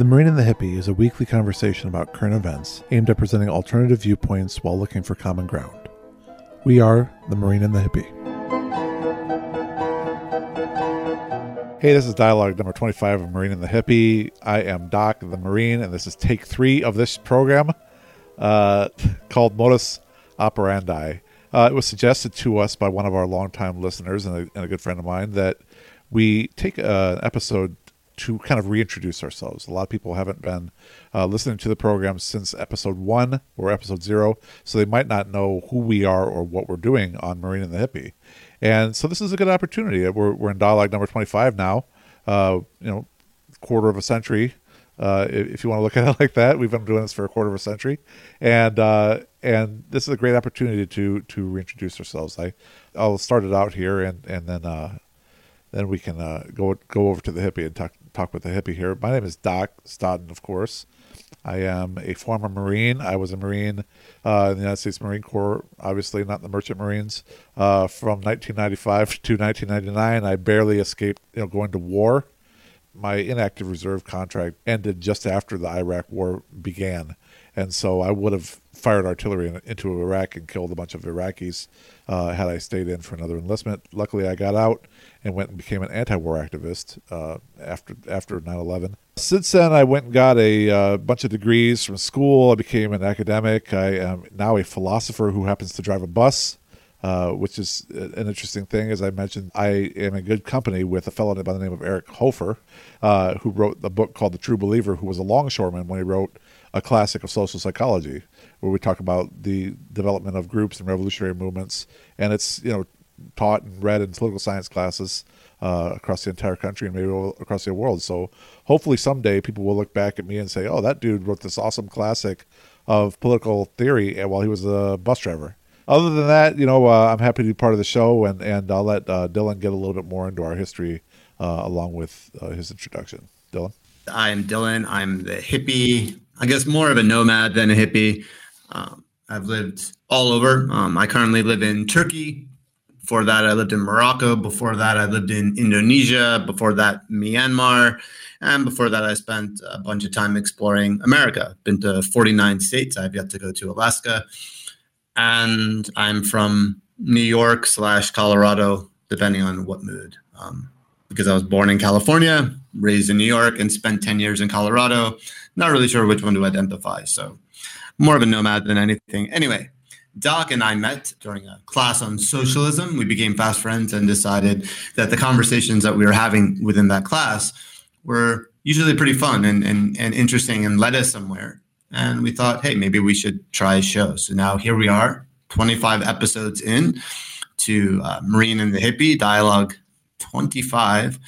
The Marine and the Hippie is a weekly conversation about current events aimed at presenting alternative viewpoints while looking for common ground. We are the Marine and the Hippie. Hey, this is dialogue number 25 of Marine and the Hippie. I am Doc, the Marine, and this is take three of this program uh, called Modus Operandi. Uh, it was suggested to us by one of our longtime listeners and a, and a good friend of mine that we take an episode to kind of reintroduce ourselves. A lot of people haven't been uh, listening to the program since episode one or episode zero, so they might not know who we are or what we're doing on Marine and the Hippie. And so this is a good opportunity. We're, we're in dialogue number 25 now, uh, you know, quarter of a century. Uh, if you want to look at it like that, we've been doing this for a quarter of a century, and uh, and this is a great opportunity to to reintroduce ourselves. I I'll start it out here, and and then uh, then we can uh, go go over to the hippie and talk talk with the hippie here. My name is Doc Stodden, of course. I am a former Marine. I was a Marine uh, in the United States Marine Corps, obviously not the Merchant Marines. Uh, from 1995 to 1999, I barely escaped, you know, going to war. My inactive reserve contract ended just after the Iraq War began, and so I would have fired artillery into Iraq and killed a bunch of Iraqis uh, had I stayed in for another enlistment. Luckily, I got out and went and became an anti-war activist uh, after after 9/11. Since then, I went and got a uh, bunch of degrees from school. I became an academic. I am now a philosopher who happens to drive a bus. Uh, which is an interesting thing. As I mentioned, I am in good company with a fellow by the name of Eric Hoffer, uh, who wrote the book called The True Believer, who was a longshoreman when he wrote a classic of social psychology, where we talk about the development of groups and revolutionary movements. And it's, you know, taught and read in political science classes uh, across the entire country and maybe across the world. So hopefully someday people will look back at me and say, "Oh, that dude wrote this awesome classic of political theory while he was a bus driver." Other than that, you know, uh, I'm happy to be part of the show, and and I'll let uh, Dylan get a little bit more into our history uh, along with uh, his introduction. Dylan. I'm Dylan. I'm the hippie. I guess more of a nomad than a hippie. Um, I've lived all over. Um, I currently live in Turkey, before that, I lived in Morocco. Before that, I lived in Indonesia. Before that, Myanmar. And before that, I spent a bunch of time exploring America. Been to 49 states. I've yet to go to Alaska. And I'm from New York slash Colorado, depending on what mood. Um, because I was born in California, raised in New York, and spent 10 years in Colorado. Not really sure which one to identify. So more of a nomad than anything. Anyway, Doc and I met during a class on socialism. We became fast friends and decided that the conversations that we were having within that class were usually pretty fun and, and, and interesting and led us somewhere. And we thought, hey, maybe we should try a show. So now here we are, 25 episodes in to uh, Marine and the Hippie, Dialogue 25.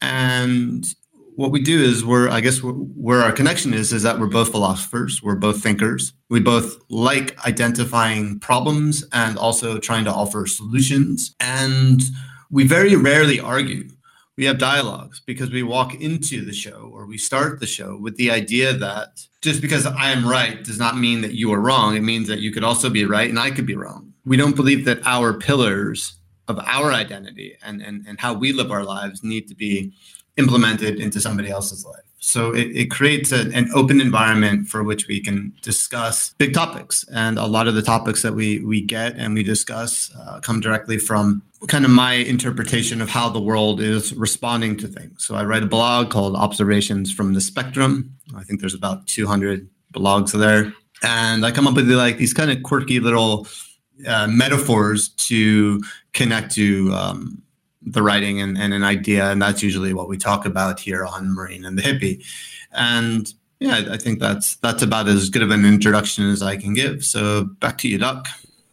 And what we do is we're i guess where our connection is is that we're both philosophers. We're both thinkers. We both like identifying problems and also trying to offer solutions. And we very rarely argue. We have dialogues because we walk into the show or we start the show with the idea that just because i am right does not mean that you are wrong. It means that you could also be right and i could be wrong. We don't believe that our pillars of our identity and, and, and how we live our lives need to be implemented into somebody else's life. So it, it creates a, an open environment for which we can discuss big topics. And a lot of the topics that we, we get and we discuss uh, come directly from kind of my interpretation of how the world is responding to things. So I write a blog called Observations from the Spectrum. I think there's about 200 blogs there. And I come up with like these kind of quirky little uh, metaphors to connect to um, the writing and, and an idea. And that's usually what we talk about here on Marine and the Hippie. And yeah, I think that's that's about as good of an introduction as I can give. So back to you, Doc.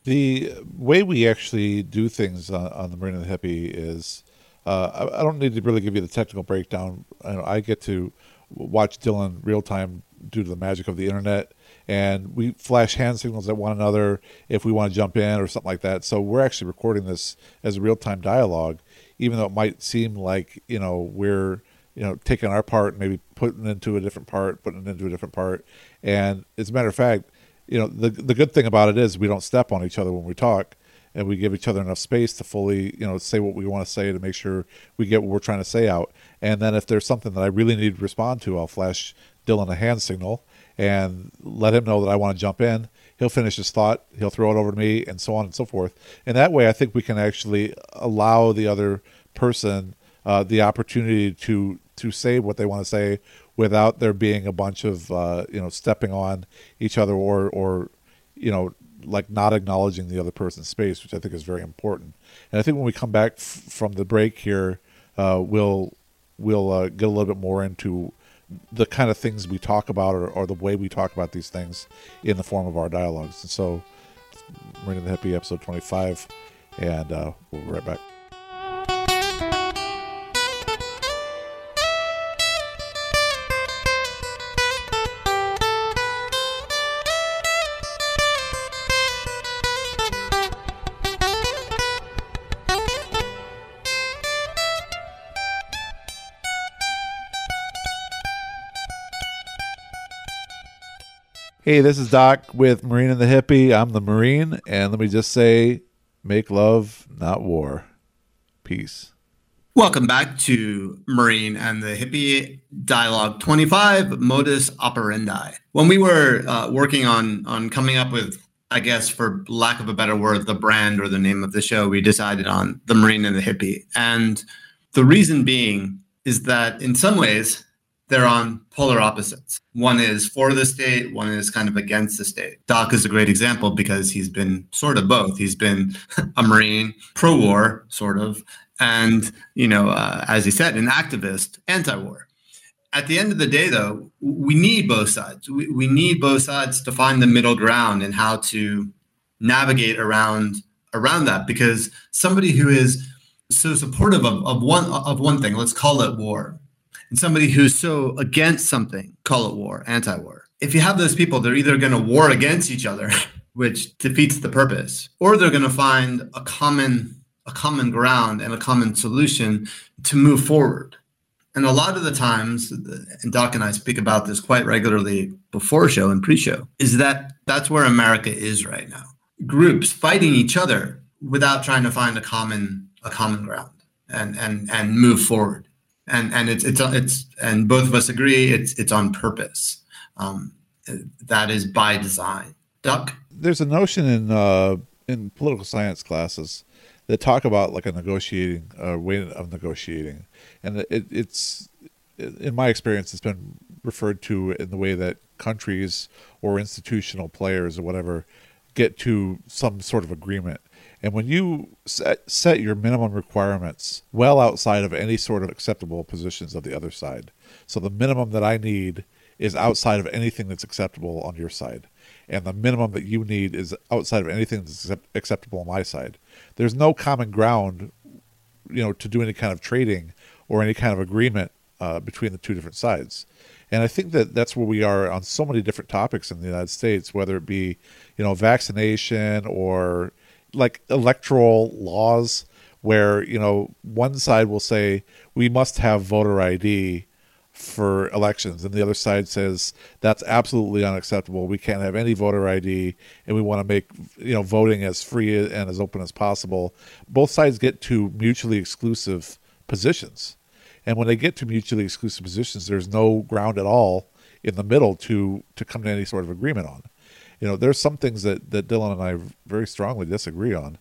The way we actually do things on, on the Marine and the Hippie is uh, I, I, don't need to really give you the technical breakdown. I, I get to watch Dylan real time due to the magic of the internet and we flash hand signals at one another if we want to jump in or something like that. So we're actually recording this as a real time dialogue, even though it might seem like you know we're you know taking our part maybe putting into a different part, putting into a different part. And as a matter of fact, you know the the good thing about it is we don't step on each other when we talk. and we give each other enough space to fully, you know, say what we want to say to make sure we get what we're trying to say out. And then if there's something that I really need to respond to, I'll flash Dylan a hand signal and let him know that I want to jump in. He'll finish his thought, he'll throw it over to me, and so on and so forth. And that way, I think we can actually allow the other person uh, the opportunity to to say what they want to say without there being a bunch of uh, you know stepping on each other or or you know like not acknowledging the other person's space, which I think is very important. And I think when we come back f- from the break here, uh, we'll we'll uh, get a little bit more into the kind of things we talk about or, or, the way we talk about these things in the form of our dialogues. And so, Marine the Hippie, episode 25, and uh, we'll be right back. Hey, this is Doc with Marine and the Hippie. I'm the Marine, and let me just say make love, not war. Peace. Welcome back to Marine and the Hippie Dialogue 25 Modus Operandi. When we were uh, working on on coming up with, I guess, for lack of a better word, the brand or the name of the show, we decided on the Marine and the Hippie. And the reason being is that in some ways, they're on polar opposites. One is for the state, one is kind of against the state. Doc is a great example because he's been sort of both. He's been a Marine, pro war, sort of, and, you know, uh, as he said, an activist, anti war. At the end of the day, though, we need both sides. We, we need both sides to find the middle ground and how to navigate around around that because somebody who is so supportive of, of one of one thing let's call it war and somebody who's so against something, call it war, anti war. If you have those people, they're either going to war against each other, which defeats the purpose, or they're going to find a common a common ground and a common solution to move forward. And a lot of the times, and Doc and I speak about this quite regularly before show and pre-show, is that that's where America is right now. Groups fighting each other without trying to find a common a common ground and and and move forward and and it's it's it's and both of us agree it's it's on purpose. Um, that is by design. Doc. There's a notion in uh, in political science classes that talk about like a negotiating uh, way of negotiating, and it, it's in my experience, it's been referred to in the way that countries or institutional players or whatever get to some sort of agreement and when you set, set your minimum requirements well outside of any sort of acceptable positions of the other side, so the minimum that I need is outside of anything that's acceptable on your side, and the minimum that you need is outside of anything that's acceptable on my side. There's no common ground, you know, to do any kind of trading or any kind of agreement uh, between the two different sides. And I think that that's where we are on so many different topics in the United States, whether it be, you know, vaccination or like electoral laws where you know one side will say we must have voter ID for elections and the other side says that's absolutely unacceptable. We can't have any voter ID and we want to make you know voting as free and as open as possible. Both sides get to mutually exclusive positions. And when they get to mutually exclusive positions there's no ground at all in the middle to to come to any sort of agreement on you know, there's some things that, that Dylan and I very strongly disagree on.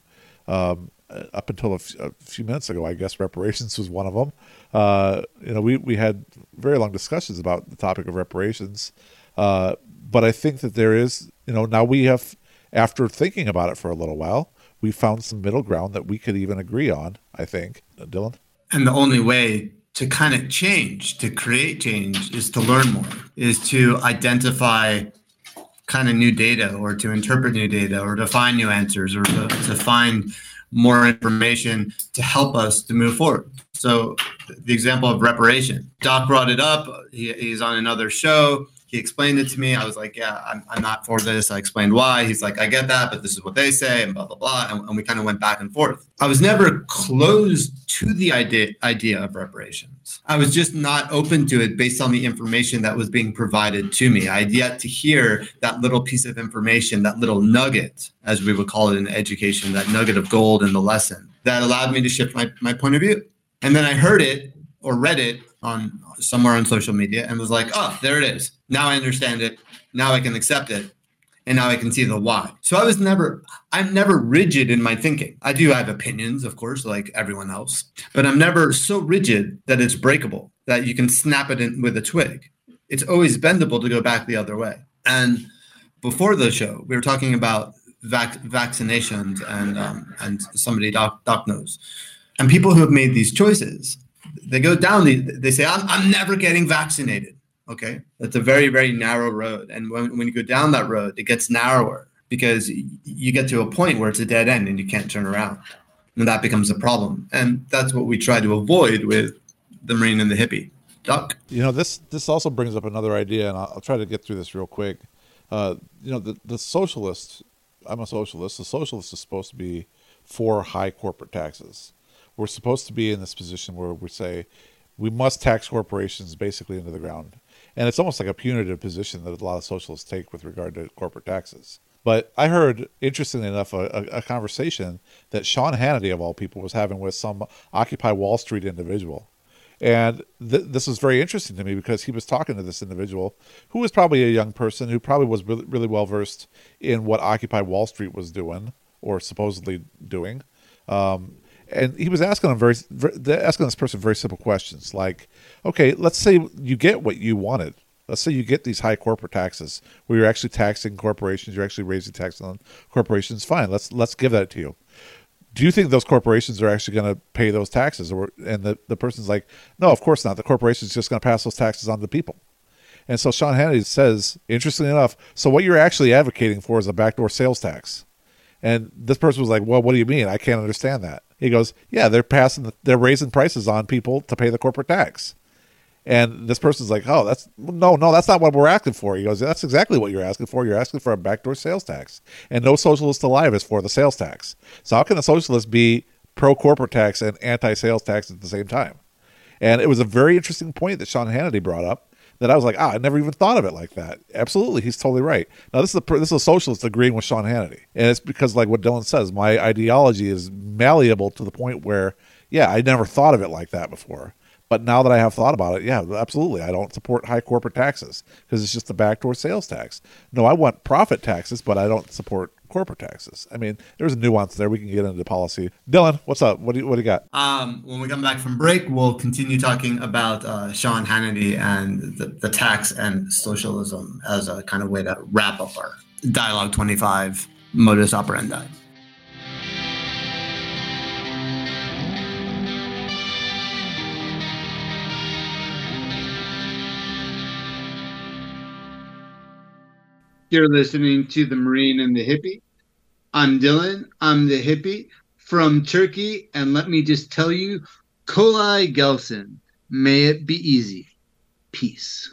Um, up until a, f- a few minutes ago, I guess reparations was one of them. Uh, you know, we, we had very long discussions about the topic of reparations. Uh, but I think that there is, you know, now we have, after thinking about it for a little while, we found some middle ground that we could even agree on, I think. Uh, Dylan? And the only way to kind of change, to create change, is to learn more, is to identify kind of new data or to interpret new data or to find new answers or to, to find more information to help us to move forward. So, the example of reparation, Doc brought it up. He, he's on another show. He explained it to me. I was like, yeah, I'm, I'm not for this. I explained why. He's like, I get that, but this is what they say, and blah, blah, blah. And, and we kind of went back and forth. I was never closed to the idea, idea of reparations. I was just not open to it based on the information that was being provided to me. I had yet to hear that little piece of information, that little nugget, as we would call it in education, that nugget of gold in the lesson that allowed me to shift my, my point of view. And then I heard it or read it on somewhere on social media and was like, oh, there it is. Now I understand it. Now I can accept it. And now I can see the why. So I was never, I'm never rigid in my thinking. I do have opinions, of course, like everyone else, but I'm never so rigid that it's breakable, that you can snap it in with a twig. It's always bendable to go back the other way. And before the show, we were talking about vac- vaccinations and um, and somebody doc, doc knows, and people who have made these choices they go down the, they say I'm, I'm never getting vaccinated. Okay? That's a very very narrow road. And when, when you go down that road it gets narrower because you get to a point where it's a dead end and you can't turn around. And that becomes a problem. And that's what we try to avoid with the marine and the hippie. Doc you know this this also brings up another idea and i'll, I'll try to get through this real quick. Uh, you know the, the socialist i'm a socialist. The socialist is supposed to be for high corporate taxes we're supposed to be in this position where we say we must tax corporations basically into the ground. And it's almost like a punitive position that a lot of socialists take with regard to corporate taxes. But I heard, interestingly enough, a, a, conversation that Sean Hannity, of all people, was having with some Occupy Wall Street individual. And th- this was very interesting to me because he was talking to this individual who was probably a young person who probably was really, really well versed in what Occupy Wall Street was doing or supposedly doing. Um, and he was asking very asking this person very simple questions like, okay, let's say you get what you wanted. Let's say you get these high corporate taxes where you're actually taxing corporations, you're actually raising taxes on corporations. Fine, let's let's give that to you. Do you think those corporations are actually going to pay those taxes? Or and the, the person's like, no, of course not. The corporation's just going to pass those taxes on to the people. And so Sean Hannity says, interestingly enough, so what you're actually advocating for is a backdoor sales tax. And this person was like, well, what do you mean? I can't understand that. He goes, yeah, they're passing, the, they're raising prices on people to pay the corporate tax. And this person's like, oh, that's no, no, that's not what we're asking for. He goes, that's exactly what you're asking for. You're asking for a backdoor sales tax. And no socialist alive is for the sales tax. So how can a socialist be pro corporate tax and anti sales tax at the same time? And it was a very interesting point that Sean Hannity brought up that I was like, ah, I never even thought of it like that. Absolutely, he's totally right. Now this is a this is a socialist agreeing with Sean Hannity, and it's because like what Dylan says, my ideology is malleable to the point where, yeah, I never thought of it like that before. But now that I have thought about it, yeah, absolutely. I don't support high corporate taxes because it's just a backdoor sales tax. No, I want profit taxes, but I don't support corporate taxes. I mean, there's a nuance there. We can get into policy. Dylan, what's up? What do you, what do you got? Um, when we come back from break, we'll continue talking about uh, Sean Hannity and the, the tax and socialism as a kind of way to wrap up our Dialogue 25 modus operandi. You're listening to The Marine and the Hippie. I'm Dylan. I'm the hippie from Turkey. And let me just tell you, Kolay Gelsin. May it be easy. Peace.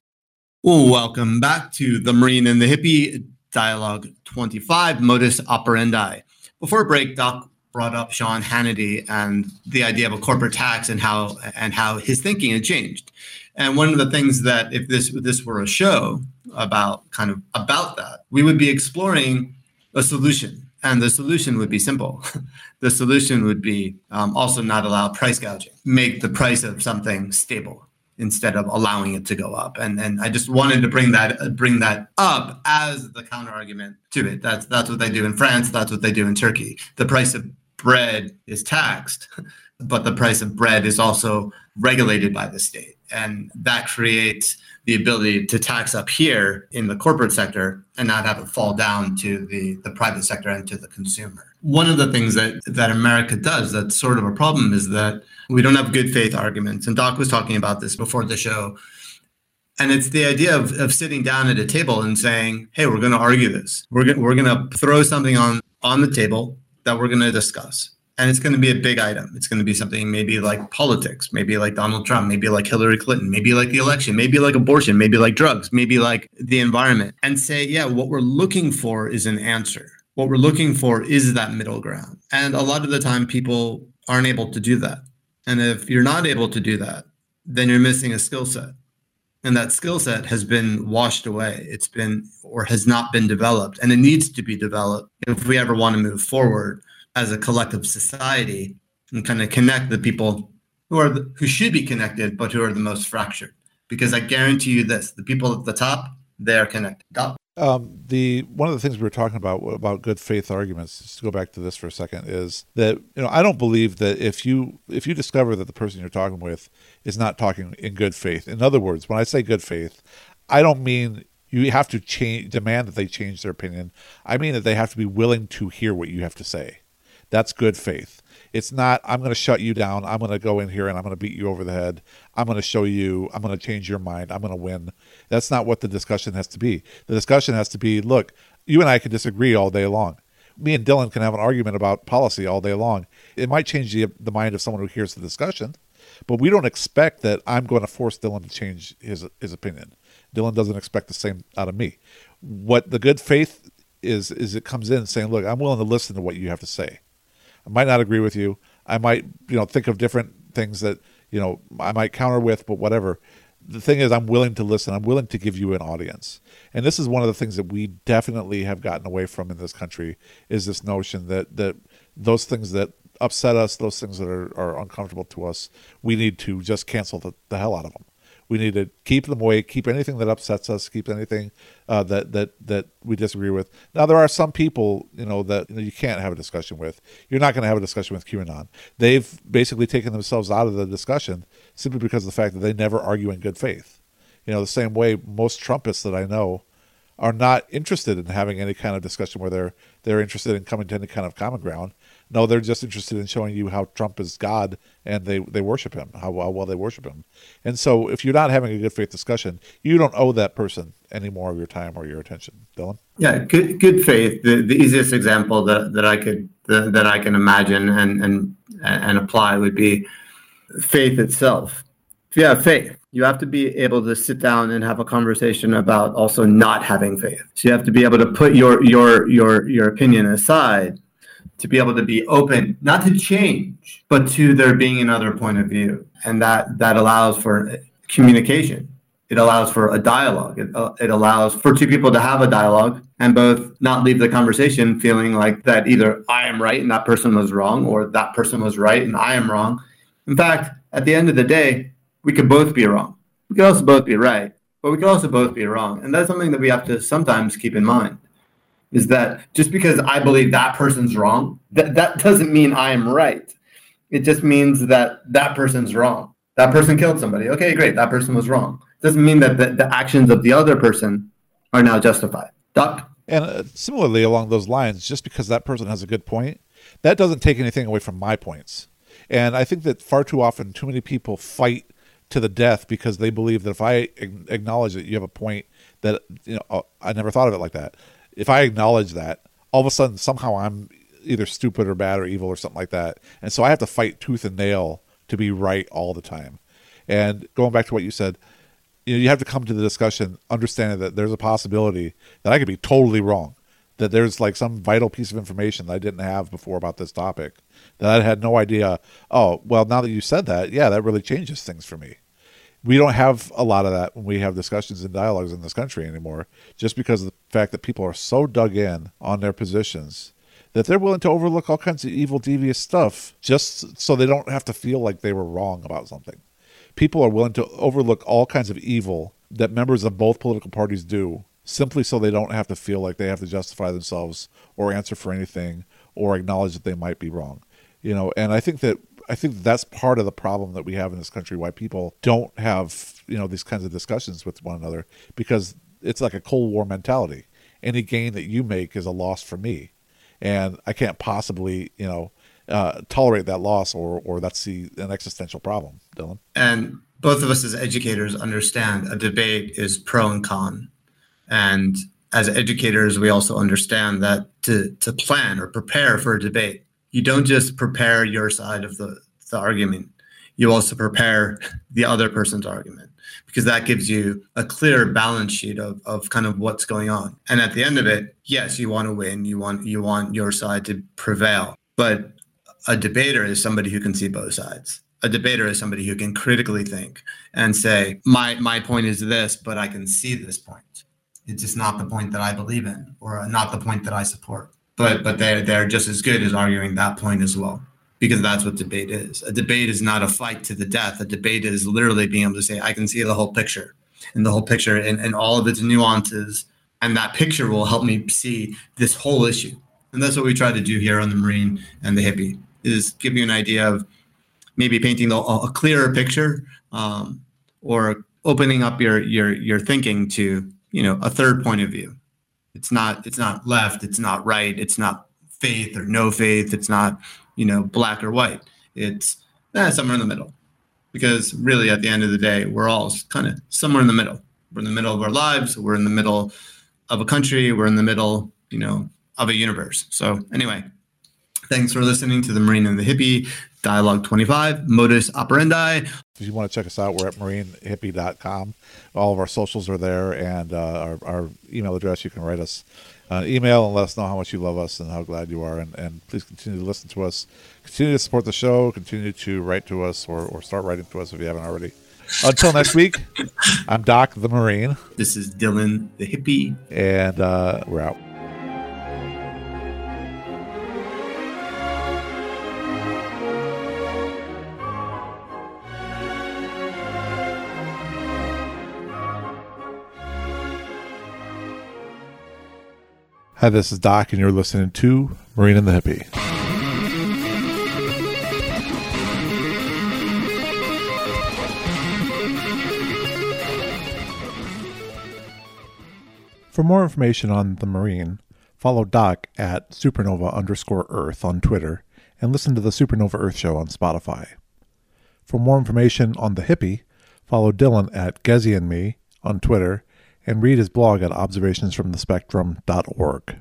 Welcome back to The Marine and the Hippie Dialogue 25 Modus Operandi. Before break, Doc brought up Sean Hannity and the idea of a corporate tax and how and how his thinking had changed. And one of the things that if this this were a show about kind of about that, we would be exploring a solution. And the solution would be simple. the solution would be um, also not allow price gouging, make the price of something stable instead of allowing it to go up. And and I just wanted to bring that bring that up as the counter argument to it. That's that's what they do in France. That's what they do in Turkey. The price of bread is taxed, but the price of bread is also regulated by the state and that creates the ability to tax up here in the corporate sector and not have it fall down to the, the private sector and to the consumer. One of the things that, that America does that's sort of a problem is that we don't have good faith arguments. And Doc was talking about this before the show. And it's the idea of, of sitting down at a table and saying, hey, we're going to argue this. We're, go- we're going to throw something on, on the table that we're going to discuss and it's going to be a big item. It's going to be something maybe like politics, maybe like Donald Trump, maybe like Hillary Clinton, maybe like the election, maybe like abortion, maybe like drugs, maybe like the environment, and say, yeah, what we're looking for is an answer. What we're looking for is that middle ground. And a lot of the time, people aren't able to do that. And if you're not able to do that, then you're missing a skill set. And that skill set has been washed away. It's been or has not been developed. And it needs to be developed if we ever want to move forward as a collective society and kind of connect the people who are the, who should be connected but who are the most fractured. Because i guarantee you this the people at the top they are connected. Um, the one of the things we were talking about about good faith arguments just to go back to this for a second is that you know i don't believe that if you if you discover that the person you're talking with is not talking in good faith in other words when i say good faith i don't mean you have to change demand that they change their opinion. I mean that they have to be willing to hear what you have to say that's good faith. It's not, I'm going to shut you down. I'm going to go in here and I'm going to beat you over the head. I'm going to show you, I'm going to change your mind. I'm going to win. That's not what the discussion has to be. The discussion has to be look, you and I can disagree all day long. Me and Dylan can have an argument about policy all day long. It might change the, the mind of someone who hears the discussion, but we don't expect that I'm going to force Dylan to change his, his opinion. Dylan doesn't expect the same out of me. What the good faith is, is it comes in saying, look, I'm willing to listen to what you have to say I might not agree with you. I might, you know, think of different things that, you know, I might counter with, but whatever. The thing is, I'm willing to listen. I'm willing to give you an audience. And this is one of the things that we definitely have gotten away from in this country is this notion that, that those things that upset us, those things that are, are uncomfortable to us, we need to just cancel the, the hell out of them. We need to keep them away, keep anything that upsets us, keep anything uh, that that that we disagree with. Now, there are some people, you know, that you, know, you can't have a discussion with. You're not going to have a discussion with QAnon. They've basically taken themselves out of the discussion simply because of the fact that they never argue in good faith. You know, the same way most Trumpists that I know are not interested in having any kind of discussion where they're they're interested in coming to any kind of common ground. No, they're just interested in showing you how Trump is God and they, they worship him, how, how well they worship him. And so if you're not having a good faith discussion, you don't owe that person any more of your time or your attention. Dylan? Yeah, good good faith. The, the easiest example that, that I could the, that I can imagine and, and and apply would be faith itself. If you have faith, you have to be able to sit down and have a conversation about also not having faith. So you have to be able to put your your your your opinion aside to be able to be open, not to change, but to there being another point of view, and that that allows for communication. It allows for a dialogue. It, uh, it allows for two people to have a dialogue and both not leave the conversation feeling like that either I am right and that person was wrong, or that person was right and I am wrong. In fact, at the end of the day, we could both be wrong. We could also both be right, but we could also both be wrong, and that's something that we have to sometimes keep in mind is that just because I believe that person's wrong, that, that doesn't mean I am right. It just means that that person's wrong. That person killed somebody. Okay, great. That person was wrong. Doesn't mean that the, the actions of the other person are now justified. Doc? And uh, similarly, along those lines, just because that person has a good point, that doesn't take anything away from my points. And I think that far too often, too many people fight to the death because they believe that if I acknowledge that you have a point, that you know, oh, I never thought of it like that if I acknowledge that, all of a sudden somehow I'm either stupid or bad or evil or something like that. And so I have to fight tooth and nail to be right all the time. And going back to what you said, you know, you have to come to the discussion understanding that there's a possibility that I could be totally wrong. That there's like some vital piece of information that I didn't have before about this topic that I had no idea. Oh, well, now that you said that, yeah, that really changes things for me we don't have a lot of that when we have discussions and dialogues in this country anymore, just because of the fact that people are so dug in on their positions that they're willing to overlook all kinds of evil, devious stuff just so they don't have to feel like they were wrong about something. People are willing to overlook all kinds of evil that members of both political parties do simply so they don't have to feel like they have to justify themselves or answer for anything or acknowledge that they might be wrong. You know, and I think that I think that's part of the problem that we have in this country why people don't have, you know, these kinds of discussions with one another because it's like a Cold War mentality. Any gain that you make is a loss for me. And I can't possibly, you know, uh, tolerate that loss or or that's the an existential problem, Dylan. And both of us as educators understand a debate is pro and con. And as educators, we also understand that to to plan or prepare for a debate you don't just prepare your side of the, the argument, you also prepare the other person's argument because that gives you a clear balance sheet of, of kind of what's going on. And at the end of it, yes, you want to win, you want you want your side to prevail. But a debater is somebody who can see both sides. A debater is somebody who can critically think and say, my my point is this, but I can see this point. It's just not the point that I believe in or not the point that I support. But but they're they're just as good as arguing that point as well. Because that's what debate is. A debate is not a fight to the death. A debate is literally being able to say, I can see the whole picture and the whole picture and, and all of its nuances. And that picture will help me see this whole issue. And that's what we try to do here on the Marine and the Hippie is give you an idea of maybe painting a, a clearer picture um, or opening up your your your thinking to you know a third point of view it's not it's not left it's not right it's not faith or no faith it's not you know black or white. It's eh, somewhere in the middle. Because really at the end of the day we're all kind of somewhere in the middle. We're in the middle of our lives we're in the middle of a country we're in the middle you know of a universe. So anyway thanks for listening to the marine and the hippie Dialogue 25, Modus Operandi. If you want to check us out, we're at marinehippie.com. All of our socials are there, and uh, our, our, email address. You can write us an email and let us know how much you love us and how glad you are. And, and please continue to listen to us, continue to support the show, continue to write to us, or, or start writing to us if you haven't already. Until next week, I'm Doc the Marine. This is Dylan the Hippie. And uh, we're out. Hi, this is Doc, and you're listening to Marine and the Hippie. For more information on the Marine, follow Doc at supernova underscore Earth on Twitter and listen to the Supernova Earth Show on Spotify. For more information on the hippie, follow Dylan at Gezi and Me on Twitter and read his blog at observationsfromthespectrum.org.